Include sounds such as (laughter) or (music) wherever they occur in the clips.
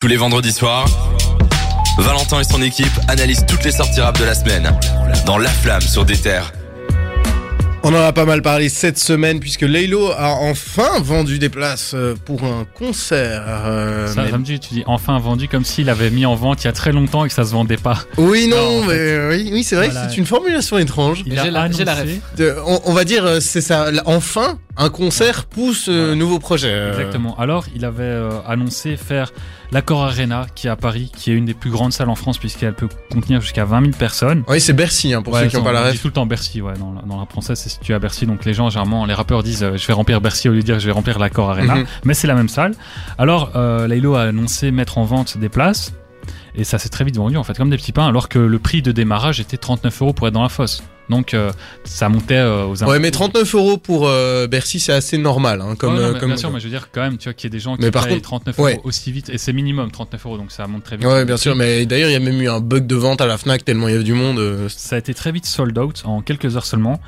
Tous les vendredis soirs, Valentin et son équipe analysent toutes les sorties rap de la semaine dans La Flamme sur des terres. On en a pas mal parlé cette semaine puisque Laylo a enfin vendu des places euh, pour un concert. euh, Ça, mais- ça me dit, tu dis enfin vendu comme s'il avait mis en vente il y a très longtemps et que ça se vendait pas. Oui, non, mais euh, oui, oui c'est vrai Voilà. que c'est une formulation étrange. Il J'ai a la- la De- on, on va dire, euh, c'est ça, enfin, un concert pousse euh, nouveau projet. euh. exactement. Alors, il avait euh, annoncé faire l'Accor Arena qui est à Paris, qui est une des plus grandes salles en France puisqu'elle peut contenir jusqu'à 20 000 personnes. Oui, c'est Bercy, hein, pour Ouais, ceux qui n'ont on- pas la on dit ref. tout le temps Bercy, ouais, dans, la- dans la française, c'est situé à Bercy. Donc les gens, généralement, les rappeurs disent euh, je vais remplir Bercy au lieu de dire je vais remplir l'Accor Arena. Mhm. Mais c'est la même salle. Alors, euh, Laylo a annoncé mettre en vente des places. Et ça s'est très vite vendu, en fait, comme des petits pains, alors que le prix de démarrage était 39 euros pour être dans la fosse. Donc, euh, ça montait euh, aux Ouais, mais 39 euros pour euh, Bercy, c'est assez normal. Hein, comme, Ouais, non, mais comme... Bien sûr, mais je veux dire quand même, tu vois, qu'il y a des gens qui Mais par payent contre- 39 ouais. euros aussi vite, et c'est minimum 39 euros, donc ça monte très vite. Ouais, bien sûr, mais d'ailleurs, il y a même eu un bug de vente à la Fnac tellement il y avait du monde. Ça a été très vite sold out en quelques heures seulement.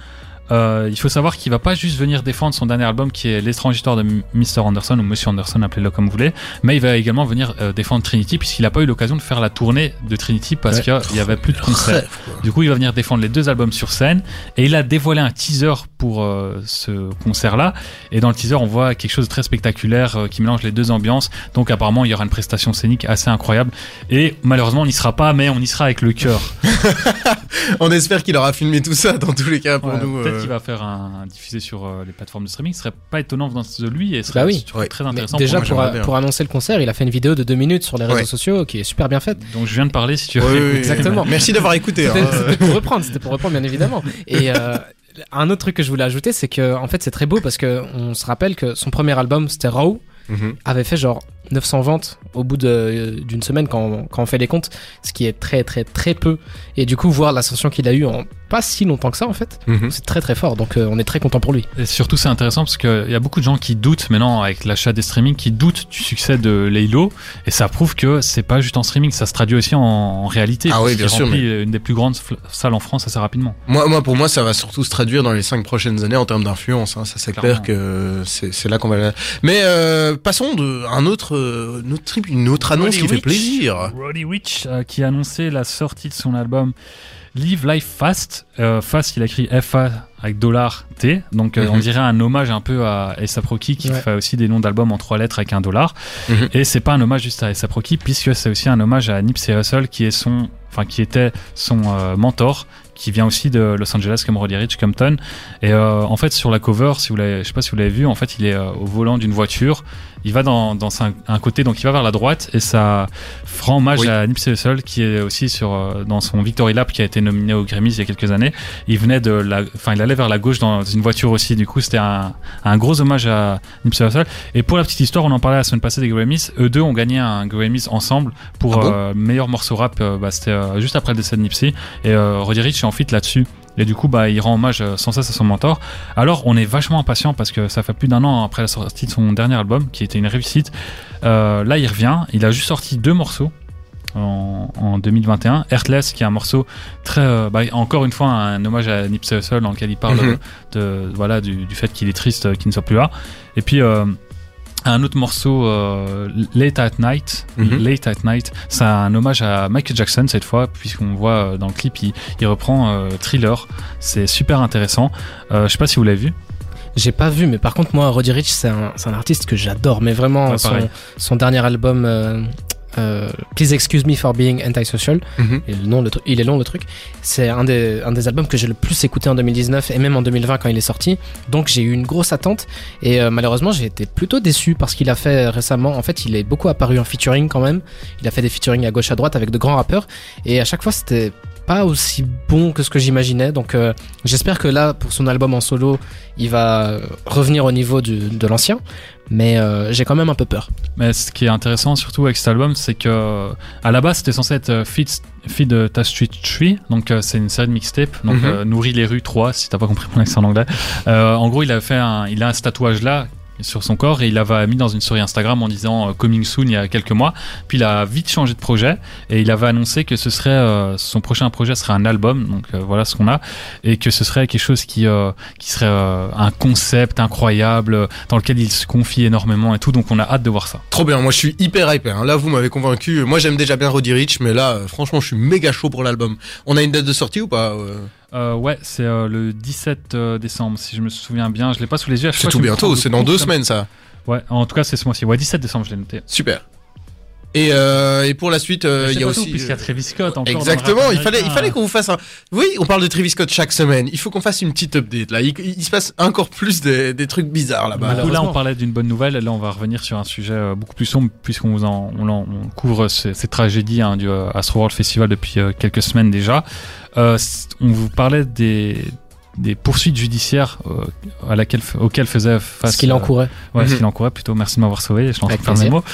Euh, il faut savoir qu'il va pas juste venir défendre son dernier album qui est L'étrange histoire de Mr. Anderson ou Monsieur Anderson, appelez-le comme vous voulez, mais il va également venir euh, défendre Trinity puisqu'il a pas eu l'occasion de faire la tournée de Trinity parce Ouais. qu'il y avait plus de quoi. Du coup, il va venir défendre les deux albums sur scène et il a dévoilé un teaser pour euh, ce concert-là. Et dans le teaser, on voit quelque chose de très spectaculaire qui mélange les deux ambiances. Donc apparemment, il y aura une prestation scénique assez incroyable. Et malheureusement, on n'y sera pas, mais on y sera avec le cœur. (laughs) On espère qu'il aura filmé tout ça dans tous les cas pour Ouais, nous. Qu'il va faire un, un diffusé sur euh, les plateformes de streaming. Ce serait pas étonnant venant de lui et ce serait Bah oui. Ouais. très Mais intéressant. déjà, moi, pour, bien. pour annoncer le concert, il a fait une vidéo de deux minutes sur les réseaux Ouais. sociaux qui est super bien faite. Donc je viens de parler si tu veux. Exactement. Merci d'avoir écouté. C'était hein. c'était pour reprendre, c'était pour reprendre bien évidemment. Et euh, un autre truc que je voulais ajouter, c'est que en fait c'est très beau parce que on se rappelle que son premier album c'était Raw Mhm. avait fait genre 900 ventes au bout de- d'une semaine quand, on- quand on fait les comptes, ce qui est très très très peu. Et du coup voir l'ascension qu'il a eu en pas si longtemps que ça en fait, Mhm. c'est très très fort. Donc euh, on est très content pour lui. Et surtout, c'est intéressant parce qu'il y a beaucoup de gens qui doutent maintenant avec l'achat des streamings, qui doutent du succès de Laylo. Et ça prouve que c'est pas juste en streaming, ça se traduit aussi en, en réalité. Ah oui, bien sûr, remplit une des plus grandes salles en France assez rapidement. Moi, moi, pour moi, ça va surtout se traduire dans les cinq prochaines années en termes d'influence. Hein. Ça, c'est clair que c'est c'est là qu'on va. Mais euh, passons de un autre, euh, une autre, trip- une autre annonce Roddy qui fait plaisir. Roddy Rich euh, qui a annoncé la sortie de son album Live Life Fast. Euh, Fast, il a écrit FA avec dollar T. Donc euh, Mhm. on dirait un hommage un peu à A$AP Rocky qui Ouais. fait aussi des noms d'albums en trois lettres avec un dollar. Mhm. Et c'est pas un hommage juste à A$AP Rocky puisque c'est aussi un hommage à Nipsey Hussle qui est son, enfin qui était son euh, mentor qui vient aussi de Los Angeles comme Roddy Rich Compton et euh, en fait sur la cover si vous l'avez je sais pas si vous l'avez vu en fait il est euh, au volant d'une voiture. Il va dans, dans un, un côté donc il va vers la droite et ça fera hommage Oui. à Nipsey Hussle qui est aussi sur dans son Victory Lap qui a été nominé aux Grammys il y a quelques années. Il venait de la enfin il allait vers la gauche dans une voiture aussi. Du coup c'était un, un gros hommage à Nipsey Hussle. Et pour la petite histoire on en parlait la semaine passée des Grammys. Eux deux ont gagné un Grammys ensemble pour Ah bon? euh, meilleur morceau rap bah, c'était euh, juste après le décès de Nipsey et euh, Roddy est en fit là-dessus et du coup, bah, il rend hommage euh, sans cesse à son mentor. Alors, on est vachement impatient parce que ça fait plus d'un an après la sortie de son dernier album, qui était une réussite. Euh, là, il revient. Il a juste sorti deux morceaux en, en 2021. Heartless, qui est un morceau très, euh, bah, encore une fois, un hommage à Nipsey Hussle dans lequel il parle Mhm. de, voilà, du, du fait qu'il est triste qu'il ne soit plus là. Et puis, euh, un autre morceau, euh, Late at Night. Mhm. Late at Night, c'est un hommage à Michael Jackson cette fois, puisqu'on voit euh, dans le clip, il, il reprend euh, Thriller. C'est super intéressant. Euh, je sais pas si vous l'avez vu. J'ai pas vu, mais par contre moi Roddy Rich c'est un, artiste que j'adore, mais vraiment Ouais, son, pareil. son dernier album. Euh, Please excuse me for being antisocial. Le tru- il est long le truc. C'est un des, un des albums que j'ai le plus écouté en 2019 et même en 2020 quand il est sorti. Donc j'ai eu une grosse attente et euh, malheureusement j'ai été plutôt déçu parce qu'il a fait récemment. En fait, il est beaucoup apparu en featuring quand même. Il a fait des featuring à gauche à droite avec de grands rappeurs et à chaque fois c'était pas aussi bon que ce que j'imaginais. Donc euh, j'espère que là pour son album en solo, il va revenir au niveau du- de l'ancien. Mais euh, j'ai quand même un peu peur. Mais ce qui est intéressant surtout avec cet album, c'est que à la base c'était censé être euh, Feed, Feed euh, Ta Street Tree, donc euh, c'est une série de mixtape, donc Mhm. euh, Nourrit les rues 3, si t'as pas compris mon accent en anglais. Euh, en gros, il a fait un, il a un tatouage là sur son corps et il l'avait mis dans une story Instagram en disant euh, coming soon il y a quelques mois. Puis il a vite changé de projet et il avait annoncé que ce serait euh, son prochain projet serait un album. Donc euh, voilà ce qu'on a et que ce serait quelque chose qui qui serait un concept incroyable dans lequel il se confie énormément et tout. Donc on a hâte de voir ça. Trop bien, moi je suis hyper hypé. hein. Là, vous m'avez convaincu. Moi, j'aime déjà bien Roddy Rich, mais là, franchement, je suis méga chaud pour l'album. On a une date de sortie ou pas euh ouais, c'est euh, le 17 euh, décembre si je me souviens bien. Je l'ai pas sous les yeux. C'est tout bientôt, c'est dans deux semaines, ça. Ouais, en tout cas c'est ce mois-ci. Ouais, 17 décembre je l'ai noté. Super. Et, euh, et pour la suite, euh, il y a aussi. puisqu'il y a Travis Scott encore. Exactement, il fallait, il fallait qu'on vous fasse un. Oui, on parle de Travis Scott chaque semaine. Il faut qu'on fasse une petite update là. Il, il se passe encore plus des, des trucs bizarres là-bas. Là, on parlait d'une bonne nouvelle. Là, on va revenir sur un sujet euh, beaucoup plus sombre, puisqu'on vous en, on, en- on couvre ces, ces tragédies hein, du euh, Astro World Festival depuis euh, quelques semaines déjà. Euh, on vous parlait des, des poursuites judiciaires euh, à laquelle, auxquelles faisait face. Ce qu'il euh, encourait. Ouais, ce Mhm. qu'il encourait plutôt. Merci de m'avoir sauvé. Je suis en train de faire mes mots.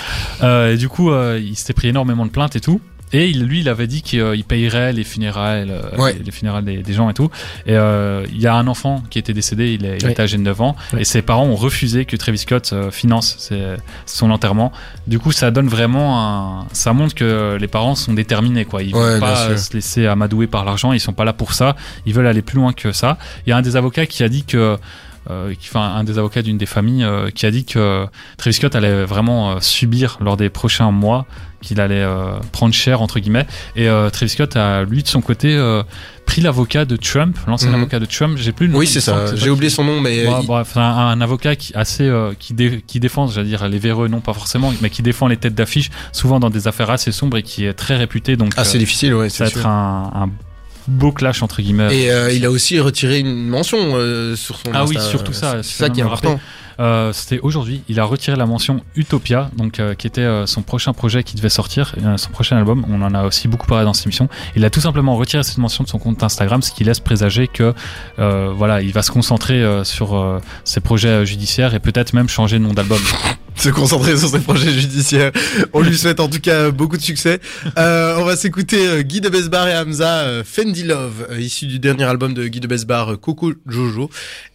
Euh, et du coup, euh, il s'était pris énormément de plaintes et tout. Et il, lui, il avait dit qu'il euh, payerait les funérailles, euh, Ouais. les, les funérailles des, des gens et tout. Et euh, il y a un enfant qui était décédé, il, est, il était âgé de 9 ans, et ses parents ont refusé que Travis Scott finance ses- son enterrement. Du coup, ça donne vraiment un, ça montre que les parents sont déterminés, quoi. Ils veulent pas se laisser amadouer par l'argent, ils sont pas là pour ça. Ils veulent aller plus loin que ça. Il y a un des avocats qui a dit que euh, qui- enfin un des avocats d'une des familles euh, qui a dit que Travis Scott allait vraiment euh, subir lors des prochains mois, qu'il allait prendre cher entre guillemets. Et Travis Scott a lui de son côté pris l'avocat de Trump, l'ancien Mhm. avocat de Trump. J'ai plus le nom. Oui, c'est ça. J'ai oublié qui- son nom, mais. Ouais, il- bref, un, un avocat qui assez qui, dé- qui défend, j'allais dire les véreux, non pas forcément, mais qui défend les têtes d'affiche, souvent dans des affaires assez sombres et qui est très réputé. Donc Ah, c'est euh, difficile, ouais, ça c'est va être sûr. un, un beau clash entre guillemets. Et euh, il a aussi retiré une mention euh, sur son. Ah oui, surtout ça, C'est ça qui est important. Euh, C'était aujourd'hui. Il a retiré la mention Utopia, donc euh, qui était euh, son prochain projet qui devait sortir, euh, son prochain album. On en a aussi beaucoup parlé dans cette émission. Il a tout simplement retiré cette mention de son compte Instagram, ce qui laisse présager que euh, voilà, il va se concentrer euh, sur euh, ses projets euh, judiciaires et peut-être même changer de nom d'album. (laughs) se concentrer sur ses projets judiciaires. On lui souhaite en tout cas beaucoup de succès. Euh, on va s'écouter euh, Guy de Besbar et Hamza, euh, Fendi Love, euh, issu du dernier album de Guy de Besbar, Coco Jojo.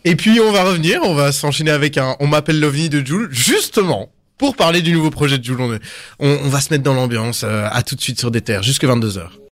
Et puis on va revenir, on va s'enchaîner avec un On m'appelle l'OVNI de Jules, justement. Pour parler du nouveau projet de Jules, on, on, va se mettre dans l'ambiance. à tout de suite sur des terres, jusque 22h.